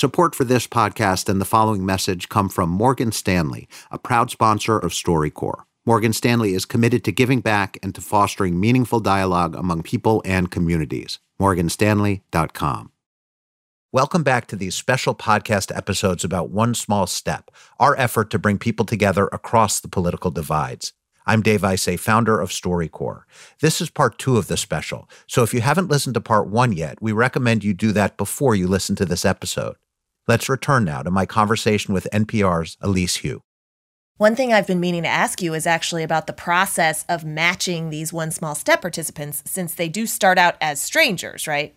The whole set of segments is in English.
Support for this podcast and the following message come from Morgan Stanley, a proud sponsor of StoryCorps. Morgan Stanley is committed to giving back and to fostering meaningful dialogue among people and communities. MorganStanley.com. Welcome back to these special podcast episodes about One Small Step, our effort to bring people together across the political divides. I'm Dave Isay, founder of StoryCorps. This is part two of the special, so if you haven't listened to part one yet, we recommend you do that before you listen to this episode. Let's return now to my conversation with NPR's Elise Hu. One thing I've been meaning to ask you is actually about the process of matching these One Small Step participants since they do start out as strangers, right?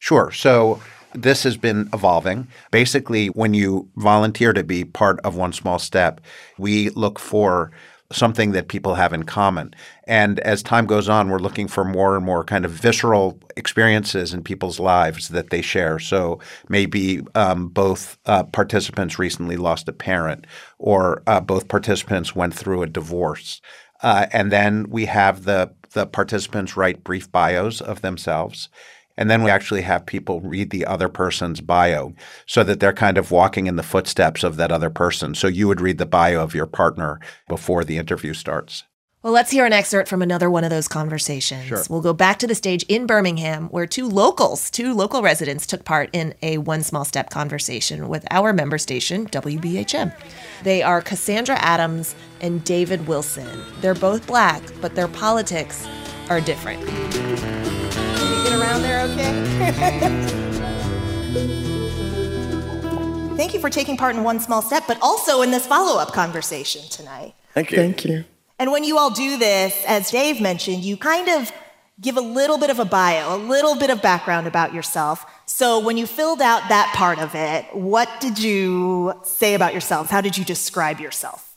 Sure. So this has been evolving. Basically, when you volunteer to be part of One Small Step, we look for something that people have in common. And as time goes on, we're looking for more and more kind of visceral experiences in people's lives that they share. So maybe um, both uh, participants recently lost a parent, or uh, both participants went through a divorce. Uh, and then we have the the participants write brief bios of themselves. And then we actually have people read the other person's bio so that they're kind of walking in the footsteps of that other person. So you would read the bio of your partner before the interview starts. Well, let's hear an excerpt from another one of those conversations. Sure. We'll go back to the stage in Birmingham where two locals, two local residents took part in a one small step conversation with our member station, WBHM. They are Cassandra Adams and David Wilson. They're both black, but their politics are different get around there okay? Thank you for taking part in One Small Step, but also in this follow up conversation tonight. Thank you. Thank you. And when you all do this, as Dave mentioned, you kind of give a little bit of a bio, a little bit of background about yourself. So when you filled out that part of it, what did you say about yourself? How did you describe yourself?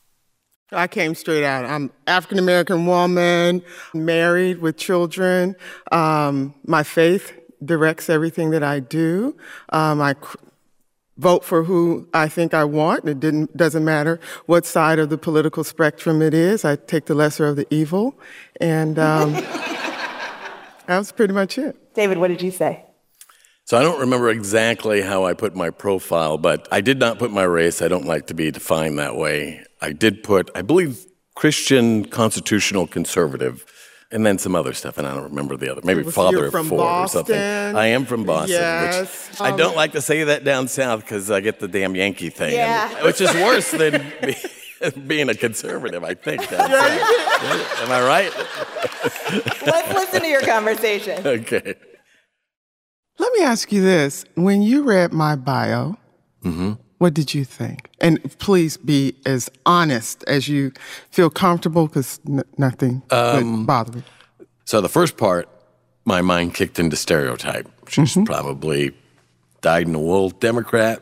I came straight out. I'm African American woman, married with children. Um, my faith directs everything that I do. Um, I cr- vote for who I think I want. It didn't, doesn't matter what side of the political spectrum it is. I take the lesser of the evil. And um, that was pretty much it. David, what did you say? So I don't remember exactly how I put my profile, but I did not put my race. I don't like to be defined that way. I did put, I believe, Christian constitutional conservative, and then some other stuff, and I don't remember the other. Maybe father of four Boston. or something. I am from Boston, Yes. which I don't like to say that down south because I get the damn Yankee thing, and- Yeah. which is worse than be, being a conservative. I think. Down south. Am I right? Let's listen to your conversation. Okay. Let me ask you this. When you read my bio, mm-hmm. what did you think? And please be as honest as you feel comfortable because n- nothing would um, bother me. So the first part, my mind kicked into stereotype. She's mm-hmm. probably dyed in the wool Democrat.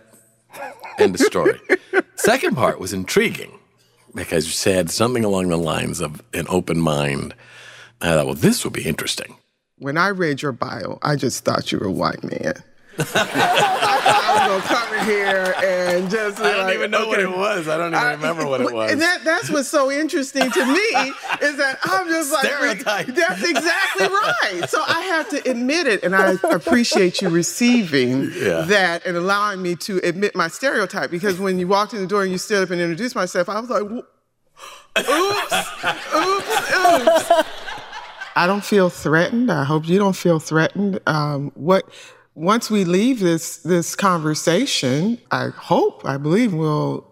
End of story. Second part was intriguing because you said something along the lines of an open mind. I thought, well, this would be interesting. When I read your bio, I just thought you were a white man. I thought I was gonna come in here and just. I don't like, even know what it was. I don't even I- remember what it was. And that, that's what's so interesting to me is that I'm just like, Stereotype. that's exactly right. So I have to admit it, and I appreciate you receiving Yeah. that and allowing me to admit my stereotype. Because when you walked in the door and you stood up and introduced myself, I was like, oops, oops, oops. I don't feel threatened. I hope you don't feel threatened. Um, what once we leave this this conversation, I hope, I believe we'll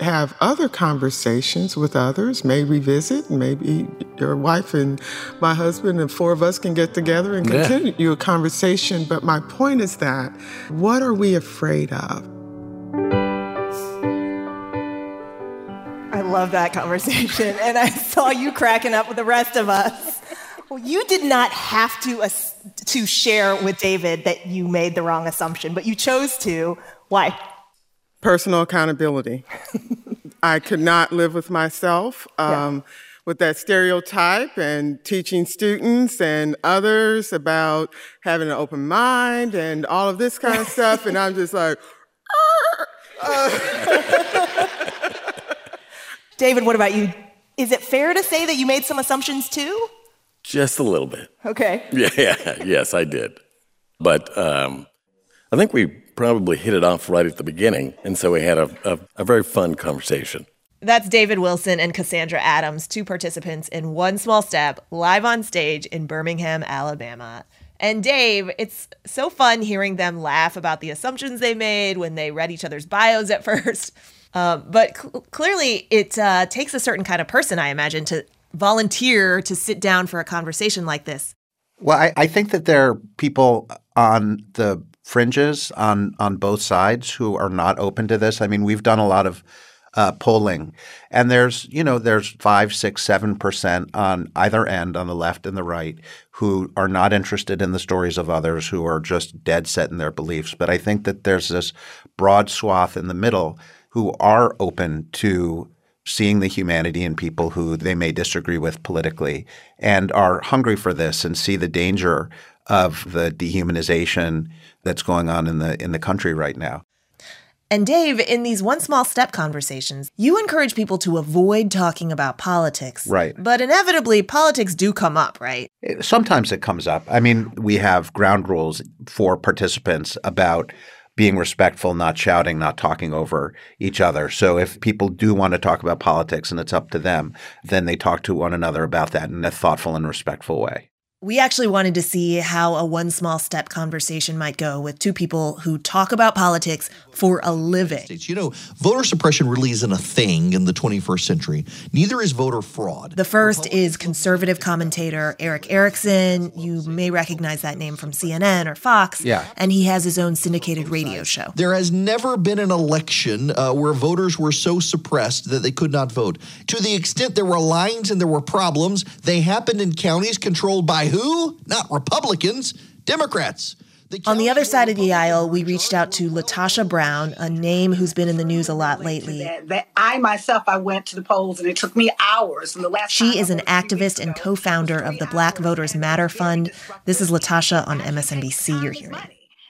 have other conversations with others, may revisit, maybe your wife and my husband and four of us can get together and Yeah. continue a conversation. But my point is that what are we afraid of? I love that conversation. And I saw you cracking up with the rest of us. Well, you did not have to, to share with David that you made the wrong assumption, but you chose to. Why? Personal accountability. I could not live with myself. Um, With that stereotype and teaching students and others about having an open mind and all of this kind of stuff. And I'm just like, David, what about you? Is it fair to say that you made some assumptions too? Just a little bit. Okay. Yeah, yeah, yes, I did. But um, I think we probably hit it off right at the beginning. And so we had a, a, a very fun conversation. That's David Wilson and Cassandra Adams, two participants in One Small Step, live on stage in Birmingham, Alabama. And Dave, it's so fun hearing them laugh about the assumptions they made when they read each other's bios at first. Um, but cl- clearly, it uh, takes a certain kind of person, I imagine, to volunteer to sit down for a conversation like this. Well, I, I think that there are people on the fringes on on both sides who are not open to this. I mean, we've done a lot of uh, polling, and there's you know there's five, six, seven percent on either end, on the left and the right, who are not interested in the stories of others, who are just dead set in their beliefs. But I think that there's this broad swath in the middle who are open to seeing the humanity in people who they may disagree with politically and are hungry for this and see the danger of the dehumanization that's going on in the in the country right now. And Dave, in these one small step conversations, you encourage people to avoid talking about politics. Right. But inevitably, politics do come up, right? Sometimes it comes up. I mean, we have ground rules for participants about being respectful, not shouting, not talking over each other. So if people do want to talk about politics and it's up to them, then they talk to one another about that in a thoughtful and respectful way. We actually wanted to see how a one small step conversation might go with two people who talk about politics for a living. You know, voter suppression really isn't a thing in the 21st century. Neither is voter fraud. The first is conservative commentator Erick Erickson. You may recognize that name from CNN or Fox. Yeah. And he has his own syndicated radio show. There has never been an election uh, where voters were so suppressed that they could not vote. To the extent there were lines and there were problems, they happened in counties controlled by who? Not Republicans, Democrats. On the other side of the aisle, we reached out to LaTosha Brown, a name who's been in the news a lot lately. That, that I myself, I went to the polls and it took me hours. And the last she is an activist and co-founder of the Black Voters Matter Fund. This is LaTosha on MSNBC. You're hearing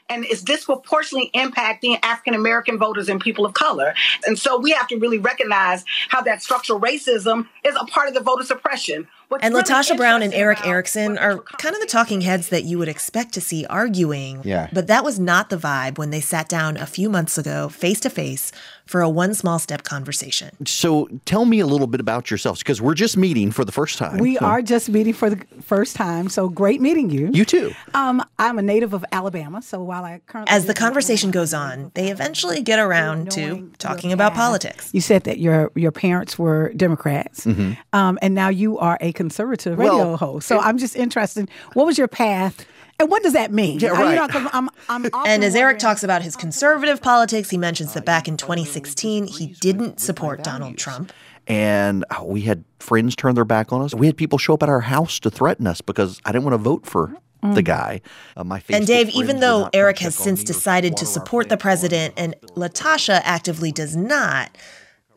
and it's disproportionately impacting African American voters and people of color. And so we have to really recognize how that structural racism is a part of the voter suppression. What's and really LaTosha Brown and Erick Erickson are kind of the talking heads that you would expect to see arguing. Yeah. But that was not the vibe when they sat down a few months ago, face to face, for a one small step conversation. So tell me a little bit about yourselves because we're just meeting for the first time. We so. are just meeting for the first time. So great meeting you. You too. Um, I'm a native of Alabama, so while I currently as the conversation goes on, they eventually get around to talking about politics. You said that your your parents were Democrats, mm-hmm. um, and now you are a conservative radio well, host. So it, I'm just interested. What was your path? And what does that mean? Yeah, right. You know, I'm, I'm and as Erick talks about his conservative politics, he mentions that back in 2016, he didn't support Donald Trump. And uh, we had friends turn their back on us. We had people show up at our house to threaten us because I didn't want to vote for the mm. guy. Uh, my and Dave, even though Erick has since decided to support the president and LaTosha actively does not,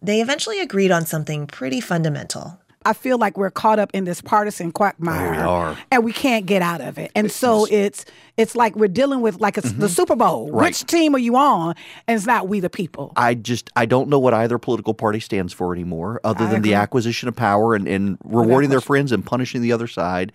they eventually agreed on something pretty fundamental. I feel like we're caught up in this partisan quagmire, oh, we are. and we can't get out of it. And so it's it's like we're dealing with like mm-hmm. the Super Bowl. Right. Which team are you on? And it's not we the people. I just I don't know what either political party stands for anymore, other I than agree. the acquisition of power and, and rewarding their friends and punishing the other side.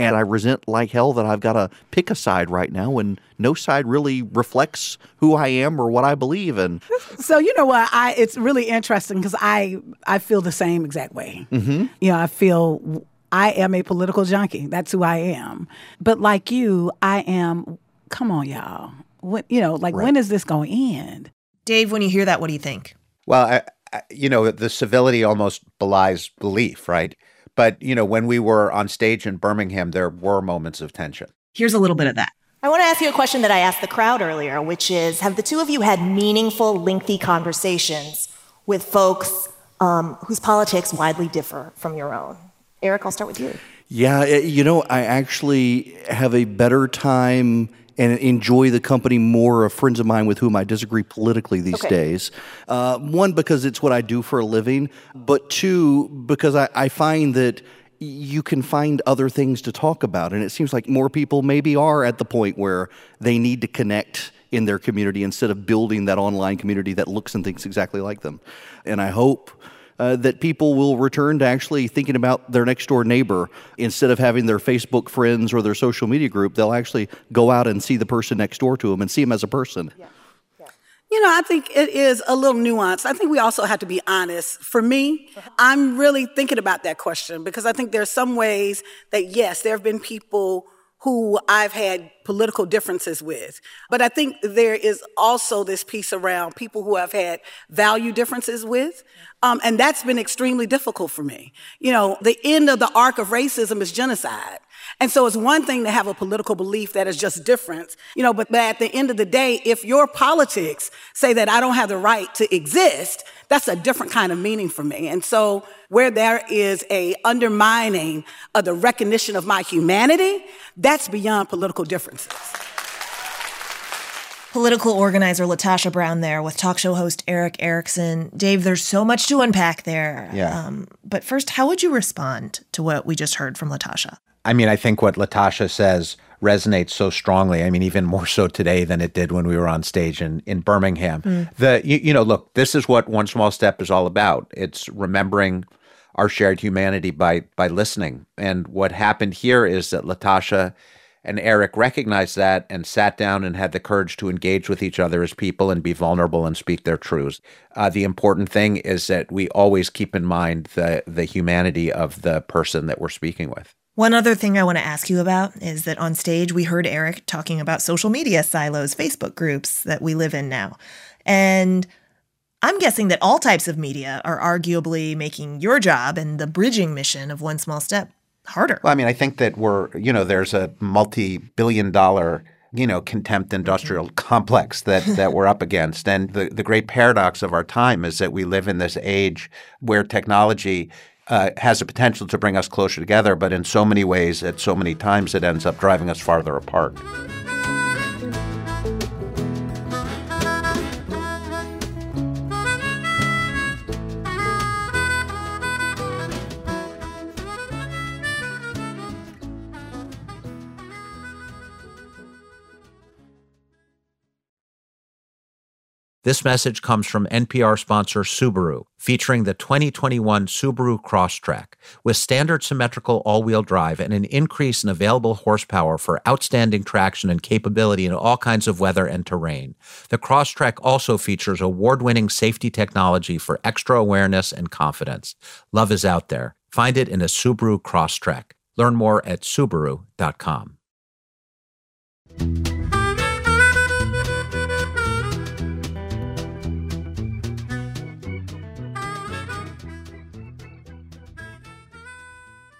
And I resent like hell that I've got to pick a side right now when no side really reflects who I am or what I believe in. So you know what? I it's really interesting because I I feel the same exact way. Mm-hmm. You know, I feel I am a political junkie. That's who I am. But like you, I am. Come on, y'all. When, you know, like right. when is this going to end? Dave, when you hear that, what do you think? Well, I, I, you know, the civility almost belies belief, right? But, you know, when we were on stage in Birmingham, there were moments of tension. Here's a little bit of that. I want to ask you a question that I asked the crowd earlier, which is Have the two of you had meaningful, lengthy conversations with folks um, whose politics widely differ from your own? Erick, I'll start with you. Yeah, eh, you know, I actually have a better time and enjoy the company more of friends of mine with whom I disagree politically these okay. days. Uh, one, because it's what I do for a living, but two, because I, I find that you can find other things to talk about. And it seems like more people maybe are at the point where they need to connect in their community instead of building that online community that looks and thinks exactly like them. And I hope uh, that people will return to actually thinking about their next door neighbor instead of having their Facebook friends or their social media group. They'll actually go out and see the person next door to them and see them as a person. Yeah. You know, I think it is a little nuanced. I think we also have to be honest. For me, I'm really thinking about that question because I think there are some ways that, yes, there have been people who I've had political differences with. But I think there is also this piece around people who I've had value differences with. Um, and that's been extremely difficult for me. You know, the end of the arc of racism is genocide. And so it's one thing to have a political belief that is just different, you know, but at the end of the day, if your politics say that I don't have the right to exist, that's a different kind of meaning for me. And so where there is a undermining of the recognition of my humanity, that's beyond political differences. Political organizer LaTosha Brown there with talk show host Erick Erickson. Dave, there's so much to unpack there. Yeah. Um, but first, how would you respond to what we just heard from LaTosha? I mean, I think what LaTosha says resonates so strongly. I mean, even more so today than it did when we were on stage in, in Birmingham. Mm. The you, you know, look, this is what One Small Step is all about. It's remembering our shared humanity by by listening. And what happened here is that LaTosha and Erick recognized that and sat down and had the courage to engage with each other as people and be vulnerable and speak their truths. Uh, the important thing is that we always keep in mind the the humanity of the person that we're speaking with. One other thing I want to ask you about is that on stage we heard Erick talking about social media silos, Facebook groups that we live in now. And I'm guessing that all types of media are arguably making your job and the bridging mission of One Small Step harder. Well, I mean, I think that we're, you know, there's a multi billion dollar, you know, contempt industrial complex that, that we're up against. And the, the great paradox of our time is that we live in this age where technology uh, has the potential to bring us closer together, but in so many ways, at so many times, it ends up driving us farther apart. This message comes from NPR sponsor Subaru, featuring the 2021 Subaru Crosstrek. With standard symmetrical all wheel drive and an increase in available horsepower for outstanding traction and capability in all kinds of weather and terrain. The Crosstrek also features award winning safety technology for extra awareness and confidence. Love is out there. Find it in a Subaru Crosstrek. Learn more at Subaru.com.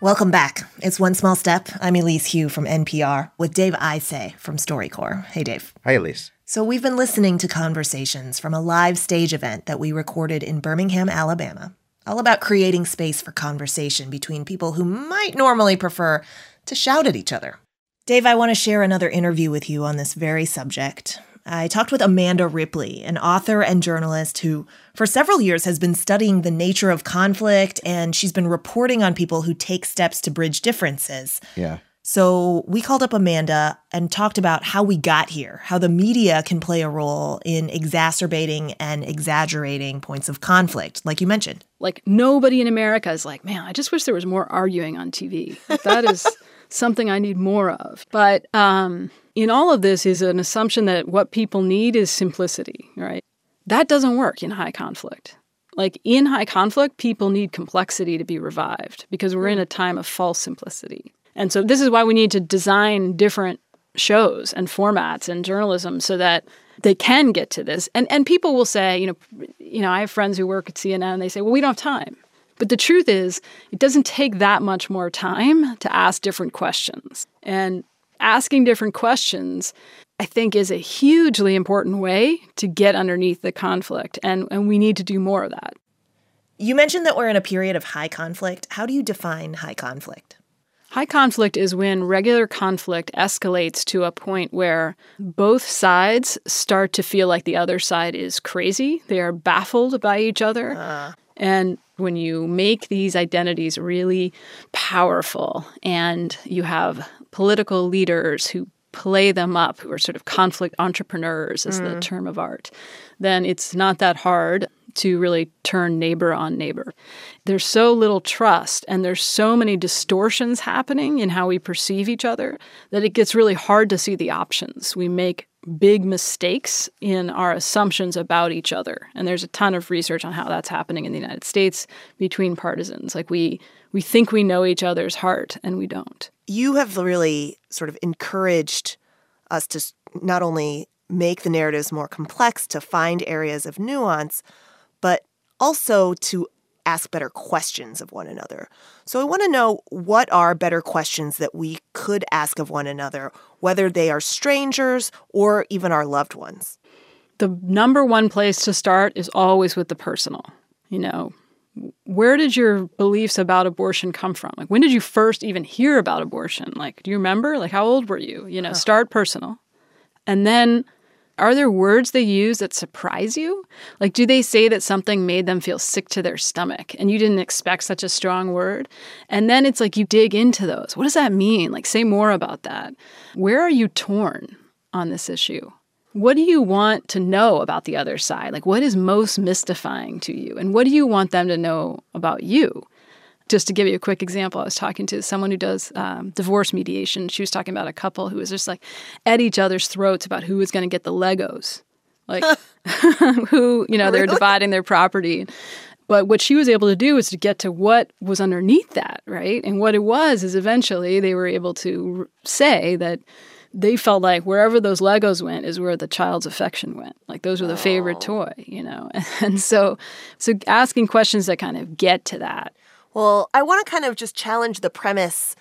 Welcome back. It's One Small Step. I'm Elise Hu from NPR with Dave Isay from StoryCorps. Hey, Dave. Hi, Elise. So, we've been listening to conversations from a live stage event that we recorded in Birmingham, Alabama, all about creating space for conversation between people who might normally prefer to shout at each other. Dave, I want to share another interview with you on this very subject. I talked with Amanda Ripley, an author and journalist who, for several years, has been studying the nature of conflict and she's been reporting on people who take steps to bridge differences. Yeah. So we called up Amanda and talked about how we got here, how the media can play a role in exacerbating and exaggerating points of conflict, like you mentioned. Like nobody in America is like, man, I just wish there was more arguing on TV. That is something I need more of. But um, in all of this is an assumption that what people need is simplicity, right? That doesn't work in high conflict. Like in high conflict, people need complexity to be revived because we're in a time of false simplicity. And so this is why we need to design different shows and formats and journalism so that they can get to this. And and people will say, you know, you know, I have friends who work at CNN and they say, "Well, we don't have time." But the truth is, it doesn't take that much more time to ask different questions. And asking different questions, I think, is a hugely important way to get underneath the conflict. And, and we need to do more of that. You mentioned that we're in a period of high conflict. How do you define high conflict? High conflict is when regular conflict escalates to a point where both sides start to feel like the other side is crazy. They are baffled by each other. Uh. And when you make these identities really powerful and you have political leaders who play them up, who are sort of conflict entrepreneurs, is mm. the term of art, then it's not that hard to really turn neighbor on neighbor. There's so little trust and there's so many distortions happening in how we perceive each other that it gets really hard to see the options. We make big mistakes in our assumptions about each other. And there's a ton of research on how that's happening in the United States between partisans. Like we we think we know each other's heart and we don't. You have really sort of encouraged us to not only make the narratives more complex to find areas of nuance, but also to ask better questions of one another. So I want to know what are better questions that we could ask of one another, whether they are strangers or even our loved ones. The number one place to start is always with the personal. You know, where did your beliefs about abortion come from? Like, when did you first even hear about abortion? Like, do you remember? Like, how old were you? You know, uh-huh. start personal. And then are there words they use that surprise you? Like, do they say that something made them feel sick to their stomach and you didn't expect such a strong word? And then it's like you dig into those. What does that mean? Like, say more about that. Where are you torn on this issue? What do you want to know about the other side? Like, what is most mystifying to you? And what do you want them to know about you? just to give you a quick example, I was talking to someone who does um, divorce mediation. She was talking about a couple who was just like at each other's throats about who was going to get the Legos, like who you know they're Really? dividing their property. But what she was able to do was to get to what was underneath that, right? And what it was is eventually they were able to r- say that they felt like wherever those Legos went is where the child's affection went. Like those were the favorite toy, you know. And so, so asking questions that kind of get to that. Well, I want to kind of just challenge the premise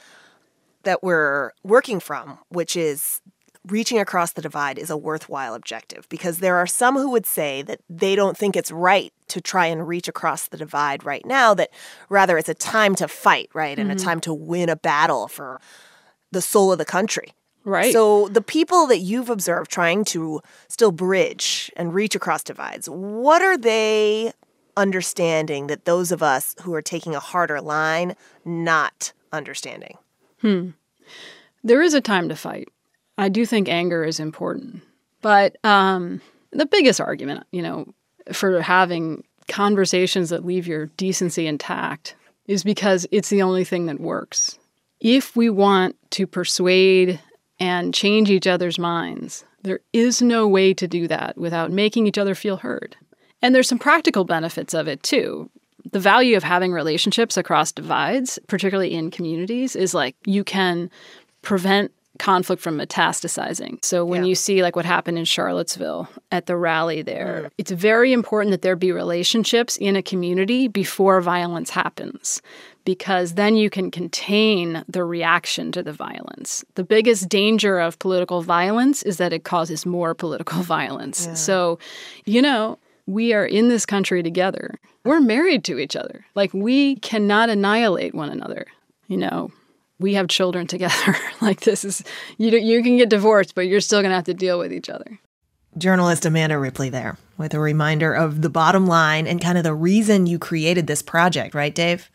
that we're working from, which is reaching across the divide is a worthwhile objective because there are some who would say that they don't think it's right to try and reach across the divide right now, that rather it's a time to fight, right? And a Mhm. time to win a battle for the soul of the country. Right. So the people that you've observed trying to still bridge and reach across divides, what are they understanding that those of us who are taking a harder line not understanding? Hmm. There is a time to fight. I do think anger is important. But um, the biggest argument, you know, for having conversations that leave your decency intact is because it's the only thing that works. If we want to persuade and change each other's minds, there is no way to do that without making each other feel heard. And there's some practical benefits of it too. The value of having relationships across divides, particularly in communities, is like you can prevent conflict from metastasizing. So when you see like what happened in Charlottesville at the rally there, mm. it's very important that there be relationships in a community before violence happens because then you can contain the reaction to the violence. The biggest danger of political violence is that it causes more political violence. So, you know, we are in this country together. We're married to each other. Like we cannot annihilate one another. You know, we have children together. like this is you. You can get divorced, but you're still gonna have to deal with each other. Journalist Amanda Ripley there with a reminder of the bottom line and kind of the reason you created this project, right, Dave?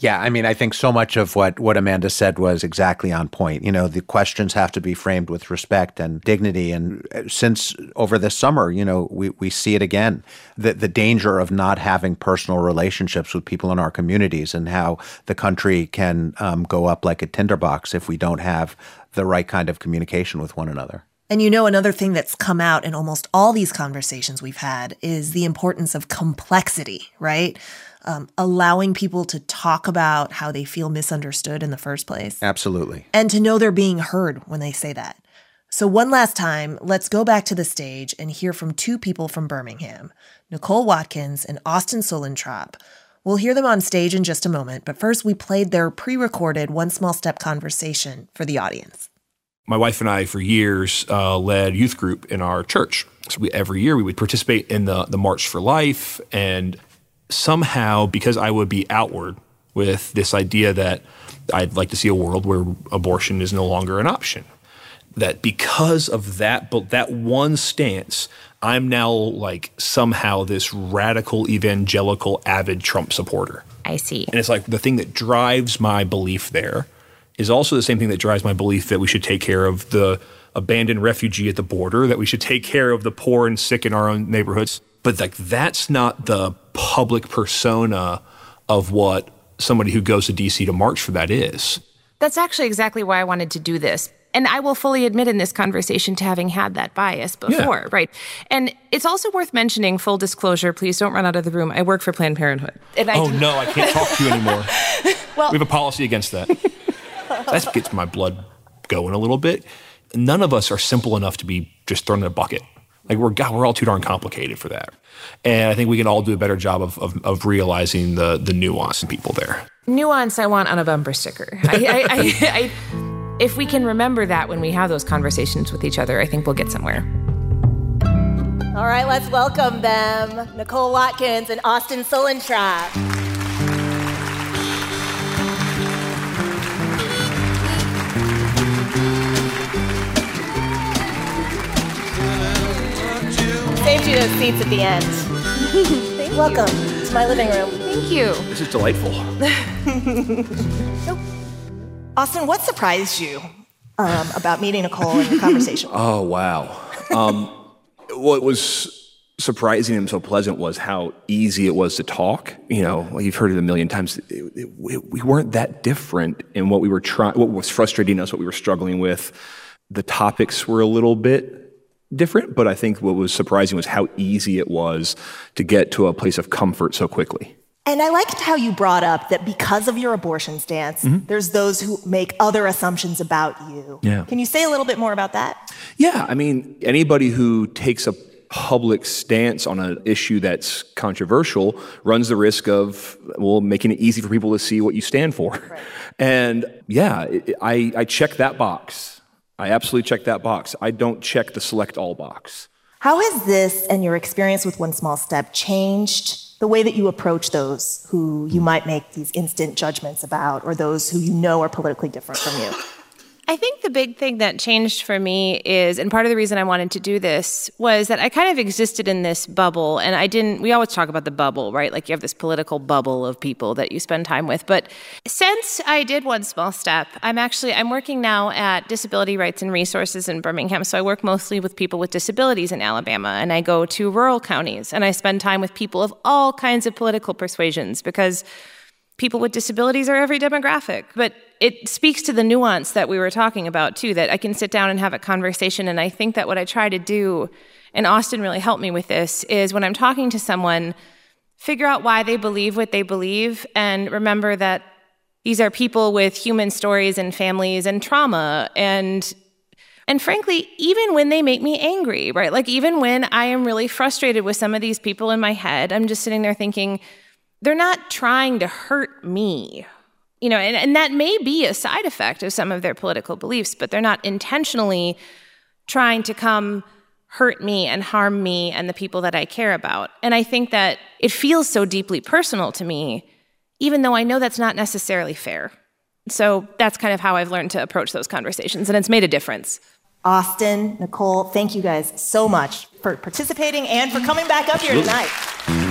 Yeah, I mean, I think so much of what, what Amanda said was exactly on point. You know, the questions have to be framed with respect and dignity. And uh, since over this summer, you know, we, we see it again the, the danger of not having personal relationships with people in our communities and how the country can um, go up like a tinderbox if we don't have the right kind of communication with one another. And you know, another thing that's come out in almost all these conversations we've had is the importance of complexity, right? Um, allowing people to talk about how they feel misunderstood in the first place Absolutely. and to know they're being heard when they say that. So, one last time, let's go back to the stage and hear from two people from Birmingham Nicole Watkins and Austin Suellentrop. We'll hear them on stage in just a moment, but first, we played their pre recorded One Small Step conversation for the audience. my wife and I, for years, uh, led youth group in our church. So we, every year we would participate in the the March for Life, and somehow because I would be outward with this idea that I'd like to see a world where abortion is no longer an option. That because of that, but that one stance, I'm now like somehow this radical evangelical avid Trump supporter. I see. And it's like the thing that drives my belief there is also the same thing that drives my belief that we should take care of the abandoned refugee at the border, that we should take care of the poor and sick in our own neighborhoods. But like that's not the public persona of what somebody who goes to DC to march for that is. That's actually exactly why I wanted to do this. and I will fully admit in this conversation to having had that bias before, yeah. right? And it's also worth mentioning, full disclosure, please don't run out of the room. I work for Planned Parenthood. And oh, no, I can't talk to you anymore. well, we have a policy against that. that gets my blood going a little bit. None of us are simple enough to be just thrown in a bucket. Like we're God, we're all too darn complicated for that. And I think we can all do a better job of, of, of realizing the the nuance in people there. Nuance I want on a bumper sticker. I, I, I, I, if we can remember that when we have those conversations with each other, I think we'll get somewhere. All right, let's welcome them, Nicole Watkins and Austin Suellentrop. You those seats at the end. Welcome to my living room. Thank you. This is delightful. Austin, what surprised you um, about meeting Nicole in the conversation? Oh, wow. Um, what was surprising and so pleasant was how easy it was to talk. You know, you've heard it a million times. It, it, it, we weren't that different in what we were trying, what was frustrating us, what we were struggling with. The topics were a little bit different, but I think what was surprising was how easy it was to get to a place of comfort so quickly. And I liked how you brought up that because of your abortion stance, mm-hmm. there's those who make other assumptions about you. Yeah. Can you say a little bit more about that? Yeah, I mean, anybody who takes a public stance on an issue that's controversial runs the risk of well making it easy for people to see what you stand for. Right. And yeah, I, I check that box. I absolutely check that box. I don't check the select all box. How has this and your experience with One Small Step changed the way that you approach those who you might make these instant judgments about or those who you know are politically different from you? I think the big thing that changed for me is, and part of the reason I wanted to do this was that I kind of existed in this bubble, and I didn't. We always talk about the bubble, right? Like you have this political bubble of people that you spend time with. But since I did one small step, I'm actually I'm working now at Disability Rights and Resources in Birmingham. So I work mostly with people with disabilities in Alabama, and I go to rural counties and I spend time with people of all kinds of political persuasions because people with disabilities are every demographic. But it speaks to the nuance that we were talking about, too, that I can sit down and have a conversation. And I think that what I try to do, and Austin really helped me with this, is when I'm talking to someone, figure out why they believe what they believe and remember that these are people with human stories and families and trauma and and frankly, even when they make me angry, right? Like even when I am really frustrated with some of these people in my head, I'm just sitting there thinking, they're not trying to hurt me. You know, and, and that may be a side effect of some of their political beliefs, but they're not intentionally trying to come hurt me and harm me and the people that I care about. And I think that it feels so deeply personal to me, even though I know that's not necessarily fair. So that's kind of how I've learned to approach those conversations, and it's made a difference. Austin, Nicole, thank you guys so much for participating and for coming back up here tonight.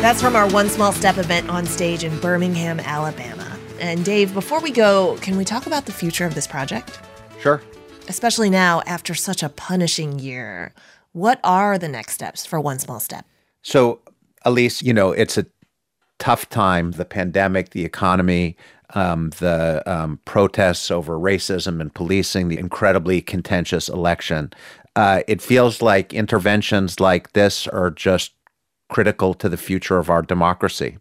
That's from our One Small Step event on stage in Birmingham, Alabama. And Dave, before we go, can we talk about the future of this project? Sure. Especially now, after such a punishing year. What are the next steps for One Small Step? So, Elise, you know, it's a tough time the pandemic, the economy, um, the um, protests over racism and policing, the incredibly contentious election. Uh, it feels like interventions like this are just critical to the future of our democracy.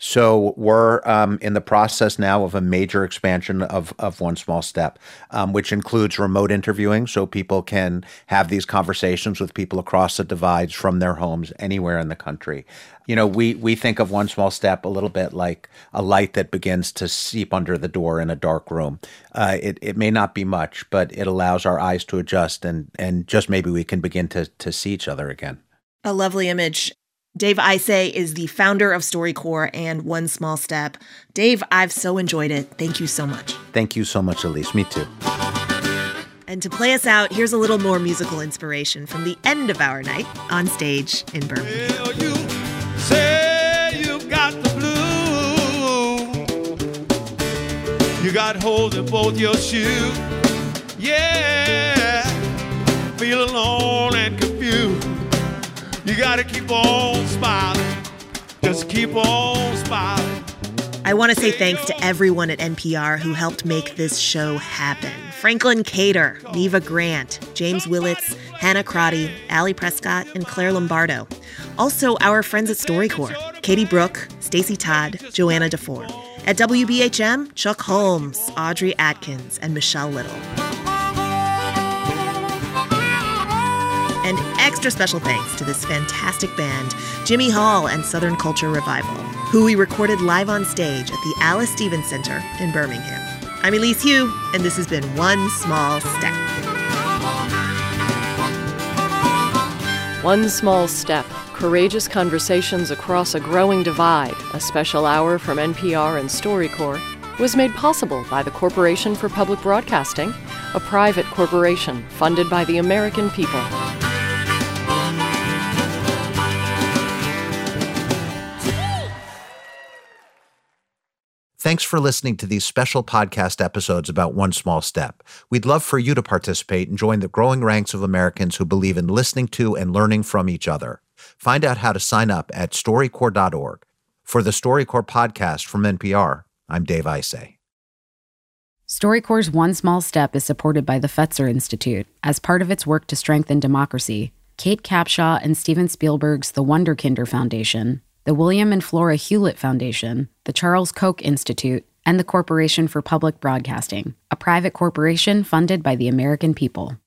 So we're um, in the process now of a major expansion of, of One Small Step, um, which includes remote interviewing, so people can have these conversations with people across the divides from their homes anywhere in the country. You know, we we think of One Small Step a little bit like a light that begins to seep under the door in a dark room. Uh, it it may not be much, but it allows our eyes to adjust, and and just maybe we can begin to to see each other again. A lovely image. Dave Isay is the founder of StoryCorps and One Small Step. Dave, I've so enjoyed it. Thank you so much. Thank you so much, Elise. Me too. And to play us out, here's a little more musical inspiration from the end of our night on stage in Birmingham. Well, you say you got the blue. You got holes in both your shoes. Yeah, feel alone and confused. You gotta keep on smiling. Just keep on smiling. I want to say thanks to everyone at NPR who helped make this show happen. Franklin Cater, Neva Grant, James Willits, Hannah Crotty, Allie Prescott, and Claire Lombardo. Also, our friends at StoryCorps, Katie Brook, Stacy Todd, Joanna DeFore. At WBHM, Chuck Holmes, Audrey Atkins, and Michelle Little. And extra special thanks to this fantastic band, Jimmy Hall and Southern Culture Revival, who we recorded live on stage at the Alys Stephens Center in Birmingham. I'm Elise Hu, and this has been One Small Step. One Small Step Courageous Conversations Across a Growing Divide, a special hour from NPR and StoryCorps, was made possible by the Corporation for Public Broadcasting, a private corporation funded by the American people. Thanks for listening to these special podcast episodes about One Small Step. We'd love for you to participate and join the growing ranks of Americans who believe in listening to and learning from each other. Find out how to sign up at StoryCorps.org. For the StoryCorps podcast from NPR, I'm Dave Isay. StoryCorps' One Small Step is supported by the Fetzer Institute as part of its work to strengthen democracy. Kate Capshaw and Steven Spielberg's The Wunderkinder Foundation, the William and Flora Hewlett Foundation, the Charles Koch Institute, and the Corporation for Public Broadcasting, a private corporation funded by the American people.